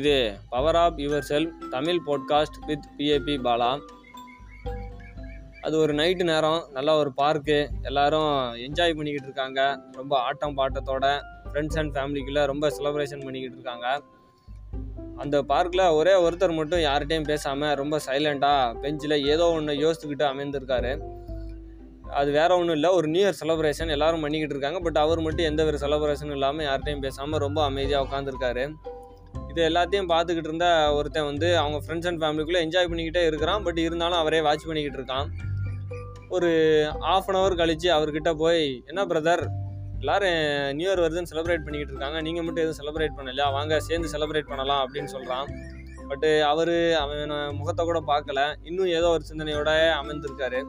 இது power of yourself Tamil podcast with PAP Bala அது ஒரு நைட்டு நேரம் நல்லா ஒரு பார்க்கு எல்லாரும் என்ஜாய் பண்ணிக்கிட்டு இருக்காங்க. ரொம்ப ஆட்டம் பாட்டத்தோட ஃப்ரெண்ட்ஸ் அண்ட் ஃபேமிலிக்குள்ளே ரொம்ப செலப்ரேஷன் பண்ணிக்கிட்டு இருக்காங்க. அந்த பார்க்கில் ஒரே ஒருத்தர் மட்டும் யார்கிட்டையும் பேசாமல் ரொம்ப சைலண்ட்டாக பெஞ்சில் ஏதோ ஒன்று யோசிச்சுக்கிட்டு அமைந்திருக்காரு. அது வேற ஒன்றும் இல்லை ஒரு நியூ இயர் செலப்ரேஷன் எல்லாரும் பண்ணிக்கிட்டு இருக்காங்க. பட் அவர் மட்டும் எந்த ஒரு செலப்ரேஷனும் இல்லாமல் யார்கிட்டையும் பேசாமல் ரொம்ப அமைதியாக உட்காந்துருக்காரு இது எல்லாத்தையும் பார்த்துக்கிட்டு இருந்த ஒருத்தன் வந்து அவங்க ஃப்ரெண்ட்ஸ் அண்ட் ஃபேமிலிக்குள்ளே என்ஜாய் பண்ணிக்கிட்டே இருக்கிறான். பட் இருந்தாலும் அவரே வாட்ச் பண்ணிக்கிட்டு இருக்கான். ஒரு ஆஃப் அன் ஹவர் கழித்து அவர்கிட்ட போய் என்ன பிரதர் எல்லாரும் நியூ இயர் வருதுன்னு செலிப்ரேட் பண்ணிக்கிட்டு இருக்காங்க. நீங்கள் மட்டும் எதுவும் செலிப்ரேட் பண்ணலையா? வாங்க சேர்ந்து செலிப்ரேட் பண்ணலாம் அப்படின்னு சொல்கிறான் பட்டு அவர் அவன் முகத்தை கூட பார்க்கல. இன்னும் ஏதோ ஒரு சிந்தனையோட அமைந்திருக்காரு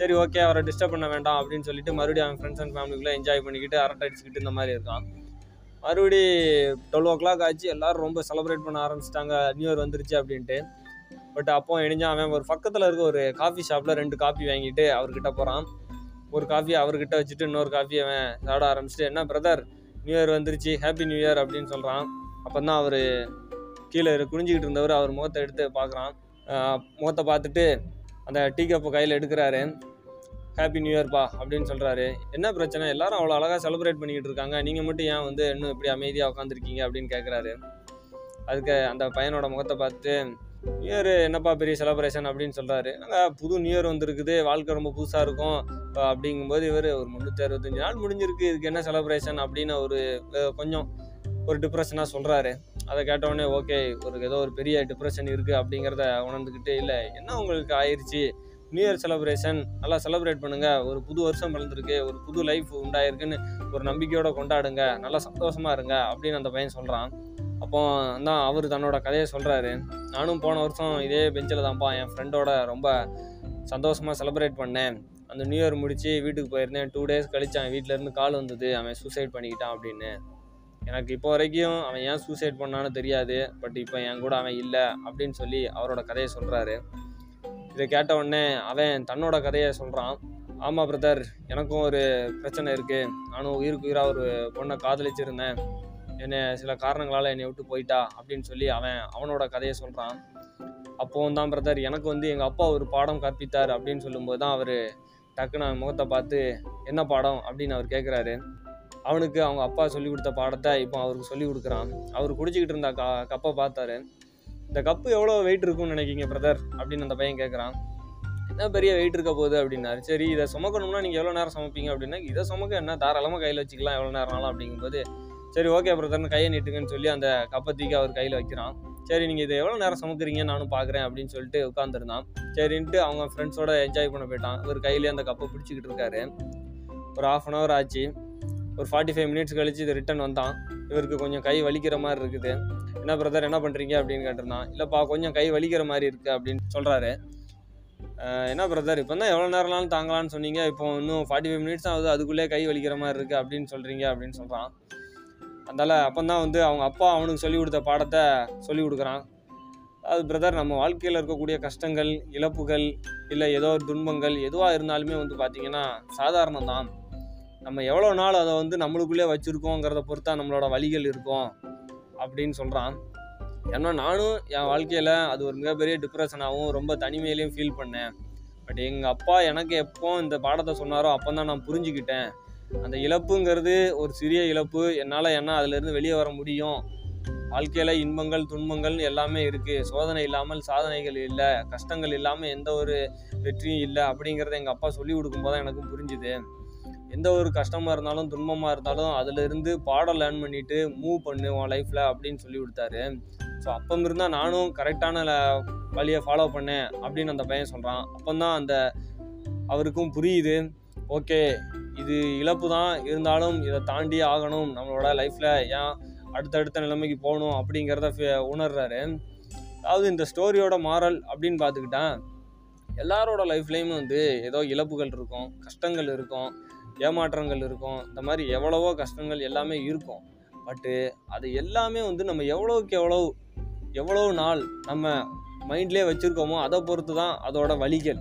சரி ஓகே அவரை டிஸ்டர்ப் பண்ண வேண்டாம் அப்படின்னு சொல்லிட்டு மறுபடியும் அவன் ஃப்ரெண்ட்ஸ் அண்ட் ஃபேமிலிக்குள்ளே என்ஜாய் பண்ணிக்கிட்டு அரட்டை அடிச்சுக்கிட்டு இந்த மாதிரி இருக்கான். மறுபடி டுவெல் ஓ கிளாக் ஆச்சு. எல்லோரும் ரொம்ப செலிப்ரேட் பண்ண ஆரம்பிச்சிட்டாங்க. நியூ இயர் வந்துருச்சு அப்படின்ட்டு. பட் அப்போ இணைஞ்சான் அவன் ஒரு பக்கத்தில் இருக்க ஒரு காஃபி ஷாப்பில் ரெண்டு காஃபி வாங்கிட்டு அவர்கிட்ட போகிறான் ஒரு காஃபி அவர்கிட்ட வச்சுட்டு இன்னொரு காஃபி அவன் சாப்பிட ஆரம்பிச்சிட்டு என்ன பிரதர் நியூ இயர் வந்துருச்சு. ஹாப்பி நியூ இயர் அப்படின்னு சொல்கிறான் அப்போ தான் அவர் கீழே குனிஞ்சிக்கிட்டு இருந்தவர் அவர் முகத்தை எடுத்து பார்க்குறான். முகத்தை பார்த்துட்டு அந்த டீ கப்பை கையில் எடுக்கிறாரு. ஹாப்பி நியூ இயர்ப்பா அப்படின்னு சொல்கிறாரு என்ன பிரச்சனை? எல்லாரும் அவ்வளோ அழகாக செலிப்ரேட் பண்ணிக்கிட்டு இருக்காங்க. நீங்கள் மட்டும் ஏன் வந்து இன்னும் இப்படி அமைதியாக உட்காந்துருக்கீங்க அப்படின்னு கேட்குறாரு அதுக்கு அந்த பையனோட முகத்தை பார்த்து நியூ இயர் என்னப்பா பெரிய செலப்ரேஷன் அப்படின்னு சொல்கிறாரு நாங்கள் புது நியூ இயர் வந்திருக்குது. வாழ்க்கை ரொம்ப புதுசாக இருக்கும். அப்படிங்கும்போது இவர் ஒரு முந்நூற்றி அறுபத்தஞ்சு நாள் முடிஞ்சிருக்கு. இதுக்கு என்ன செலப்ரேஷன் அப்படின்னு ஒரு கொஞ்சம் ஒரு டிப்ரெஷனாக சொல்கிறாரு அதை கேட்டவுடனே ஓகே ஒரு ஏதோ ஒரு பெரிய டிப்ரெஷன் இருக்குது அப்படிங்கிறத உணர்ந்துக்கிட்டே இல்லை என்ன உங்களுக்கு ஆயிடுச்சு நியூ இயர் செலப்ரேஷன் நல்லா செலப்ரேட் பண்ணுங்கள் ஒரு புது வருஷம் பிறந்திருக்கு. ஒரு புது லைஃப் உண்டாயிருக்குன்னு ஒரு நம்பிக்கையோடு கொண்டாடுங்க. நல்லா சந்தோஷமாக இருங்க அப்படின்னு அந்த பையன் சொல்கிறான் அப்போ தான் அவர் தன்னோட கதையை சொல்கிறாரு நானும் போன வருஷம் இதே பெஞ்சில் தான்ப்பா என் ஃப்ரெண்டோட ரொம்ப சந்தோஷமாக செலிப்ரேட் பண்ணேன். அந்த நியூ இயர் முடித்து வீட்டுக்கு போயிருந்தேன். டூ டேஸ் கழிச்சு அவன் வீட்டிலேருந்து கால் வந்தது. அவன் சூசைட் பண்ணிக்கிட்டான் அப்படின்னு. எனக்கு இப்போ வரைக்கும் அவன் ஏன் சூசைட் பண்ணான்னு தெரியாது. பட் இப்போ என் கூட அவன் இல்லை அப்படின்னு சொல்லி அவரோட கதையை சொல்கிறாரு இதை கேட்ட உடனே அவன் தன்னோட கதையை சொல்கிறான் ஆமாம் பிரதர் எனக்கும் ஒரு பிரச்சனை இருக்குது நானும் உயிருக்கு உயிராக ஒரு பொண்ணை காதலிச்சிருந்தேன். என்னை சில காரணங்களால் என்னை விட்டு போயிட்டா அப்படின்னு சொல்லி அவன் அவனோட கதையை சொல்கிறான் அப்போவும் தான் பிரதர் எனக்கு வந்து எங்கள் அப்பா ஒரு பாடம் கற்பித்தார் அப்படின்னு சொல்லும்போது தான் அவர் டக்குன்னு அவன் முகத்தை பார்த்து என்ன பாடம்? அப்படின்னு அவர் கேட்குறாரு அவனுக்கு அவங்க அப்பா சொல்லி கொடுத்த பாடத்தை இப்போ அவருக்கு சொல்லி கொடுக்குறான். அவர் குடிச்சிக்கிட்டு இருந்த க கப்பை பார்த்தாரு. இந்த கப்பு எவ்வளோ வெயிட் இருக்கும்னு நினைக்கிங்க பிரதர் அப்படின்னு அந்த பையன் கேட்குறான் என்ன பெரிய வெயிட் இருக்க போகுது அப்படின்னாரு. சரி இதை சுமக்கணும்னா நீங்கள் எவ்வளோ நேரம் சமைப்பீங்க அப்படின்னா இதை சுமக்க என்ன? தாராளமாக கையில் வச்சுக்கலாம் எவ்வளோ நேரம்னாலும் அப்படிங்கும்போது. சரி ஓகே பிரதர்னு கையை நீட்டுங்கன்னு சொல்லி அந்த கப்பை தூக்கி அவர் கையில் வைக்கிறான். சரி நீங்கள் இதை எவ்வளோ நேரம் சமைக்கிறீங்க நானும் பார்க்குறேன் அப்படின்னு சொல்லிட்டு உட்காந்துருந்தான் சரின்ட்டு அவங்க ஃப்ரெண்ட்ஸோட என்ஜாய் பண்ண போயிட்டான். இவர் கையிலே அந்த கப்பை பிடிச்சிக்கிட்டு இருக்காரு. ஒரு ஆஃப் அன் ஹவர் ஆச்சு. ஒரு ஃபார்ட்டி ஃபைவ் மினிட்ஸ் கழிச்சு இது ரிட்டன் வந்தான். இவருக்கு கொஞ்சம் கை வலிக்கிற மாதிரி இருக்குது. என்ன பிரதர் என்ன பண்ணுறீங்க அப்படின்னு கேட்டிருந்தான். இல்லைப்பா கொஞ்சம் கை வலிக்கிற மாதிரி இருக்குது அப்படின்னு சொல்கிறாரு என்ன பிரதர் இப்போ தான் எவ்வளோ நேரம்லாம் தாங்கலான்னு சொன்னீங்க. இப்போ இன்னும் ஃபார்ட்டி ஃபைவ் மினிட்ஸ் ஆகுது அதுக்குள்ளே கை வலிக்கிற மாதிரி இருக்குது அப்படின்னு சொல்கிறீங்க அப்படின்னு சொல்கிறான் அதனால் அப்போ தான் வந்து அவங்க அப்பா அவனுக்கு சொல்லிக் கொடுத்த பாடத்தை சொல்லிக் கொடுக்குறான். அது பிரதர் நம்ம வாழ்க்கையில் இருக்கக்கூடிய கஷ்டங்கள் இழப்புகள் இல்லை ஏதோ ஒரு துன்பங்கள் எதுவாக இருந்தாலுமே வந்து பார்த்திங்கன்னா சாதாரணம் தான் நம்ம எவ்வளோ நாள் அதை வந்து நம்மளுக்குள்ளே வச்சுருக்கோங்கிறத பொறுத்தா நம்மளோட வழிகள் இருக்கும் அப்படின்னு சொல்கிறான் ஏன்னா நானும் என் வாழ்க்கையில் அது ஒரு மிகப்பெரிய டிப்ரெஷனாகவும் ரொம்ப தனிமையிலையும் ஃபீல் பண்ணேன். பட் எங்கள் அப்பா எனக்கு எப்போ இந்த பாடத்தை சொன்னாரோ அப்போ தான் நான் புரிஞ்சுக்கிட்டேன். அந்த இழப்புங்கிறது ஒரு சிறிய இழப்பு. என்னால் என்ன அதுலேருந்து வெளியே வர முடியும்? வாழ்க்கையில் இன்பங்கள் துன்பங்கள் எல்லாமே இருக்குது சோதனை இல்லாமல் சாதனைகள் இல்லை. கஷ்டங்கள் இல்லாமல் எந்த ஒரு வெற்றியும் இல்லை அப்படிங்கிறத எங்கள் அப்பா சொல்லி கொடுக்கும்போது தான் எனக்கும் புரிஞ்சுது. எந்த ஒரு கஷ்டமாக இருந்தாலும் துன்பமாக இருந்தாலும் அதிலிருந்து பாடம் லேர்ன் பண்ணிவிட்டு மூவ் பண்ணு உன் லைஃப்பில் அப்படின்னு சொல்லி கொடுத்தாரு. ஸோ அப்போ இருந்தால் நானும் கரெக்டான வழியை ஃபாலோ பண்ணேன் அப்படின்னு அந்த பையன் சொல்கிறான் அப்போ தான் அந்த அவருக்கும் புரியுது. ஓகே இது இழப்பு தான். இருந்தாலும் இதை தாண்டி ஆகணும். நம்மளோட லைஃப்பில் ஏன் அடுத்தடுத்த நிலைமைக்கு போகணும் அப்படிங்கிறத உணர்றாரு. அதாவது இந்த ஸ்டோரியோட மாரல் அப்படின்னு பார்த்துக்கிட்டேன் எல்லாரோட லைஃப்லேயுமே வந்து ஏதோ இழப்புகள் இருக்கும் கஷ்டங்கள் இருக்கும். ஏமாற்றங்கள் இருக்கும். இந்த மாதிரி எவ்வளவோ கஷ்டங்கள் எல்லாமே இருக்கும். பட்டு அது எல்லாமே வந்து நம்ம எவ்வளோக்கு எவ்வளோ எவ்வளோ நாள் நம்ம மைண்ட்லேயே வச்சுருக்கோமோ அதை பொறுத்து தான் அதோட வழிகள்.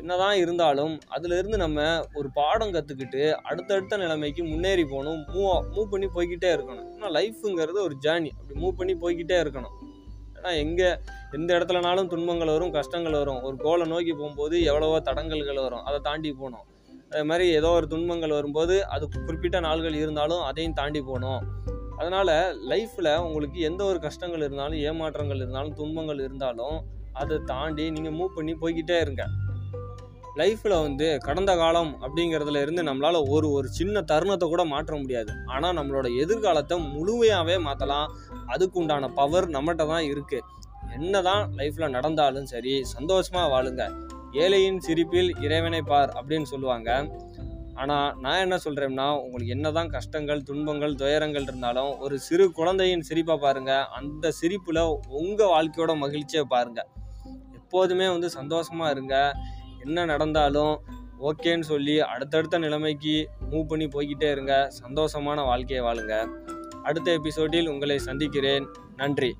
என்னதான் இருந்தாலும் அதுலேருந்து நம்ம ஒரு பாடம் கற்றுக்கிட்டு அடுத்தடுத்த நிலைமைக்கு முன்னேறி போகணும். மூவ் மூவ் பண்ணி போய்கிட்டே இருக்கணும். ஏன்னா லைஃப்புங்கிறது ஒரு ஜேர்னி அப்படி மூவ் பண்ணி போய்கிட்டே இருக்கணும். ஏன்னா எங்கே எந்த இடத்துலனாலும் துன்பங்கள் வரும் கஷ்டங்கள் வரும். ஒரு கோலை நோக்கி போகும்போது எவ்வளவோ தடங்கல்கள் வரும். அதை தாண்டி போகணும். அது மாதிரி ஏதோ ஒரு துன்பங்கள் வரும்போது அது குறிப்பிட்ட நாள்கள் இருந்தாலும் அதையும் தாண்டி போகணும். அதனால் லைஃப்பில் உங்களுக்கு எந்த ஒரு கஷ்டங்கள் இருந்தாலும் ஏமாற்றங்கள் இருந்தாலும் துன்பங்கள் இருந்தாலும் அதை தாண்டி நீங்கள் மூவ் பண்ணி போய்கிட்டே இருங்க. லைஃப்பில் வந்து கடந்த காலம் அப்படிங்கிறதுல இருந்து நம்மளால் ஒரு ஒரு சின்ன தருணத்தை கூட மாற்ற முடியாது. ஆனால் நம்மளோட எதிர்காலத்தை முழுமையாகவே மாற்றலாம் அதுக்கு உண்டான பவர் நம்மகிட்ட தான் இருக்குது என்ன தான் லைஃப்பில் நடந்தாலும் சரி சந்தோஷமாக வாழுங்க. ஏழையின் சிரிப்பில் இறைவனை பார் அப்படின்னு சொல்லுவாங்க. ஆனால் நான் என்ன சொல்கிறேன்னா உங்களுக்கு என்னதான் கஷ்டங்கள் துன்பங்கள் துயரங்கள் இருந்தாலும் ஒரு சிறு குழந்தையின் சிரிப்பை பாருங்கள் அந்த சிரிப்பில் உங்கள் வாழ்க்கையோட மகிழ்ச்சியை பாருங்கள் எப்போதுமே வந்து சந்தோஷமாக இருங்க. என்ன நடந்தாலும் ஓகேன்னு சொல்லி அடுத்தடுத்த நிலைமைக்கு மூவ் பண்ணி போய்கிட்டே இருங்க. சந்தோஷமான வாழ்க்கையை வாழுங்க. அடுத்த எபிசோடில் உங்களை சந்திக்கிறேன். நன்றி.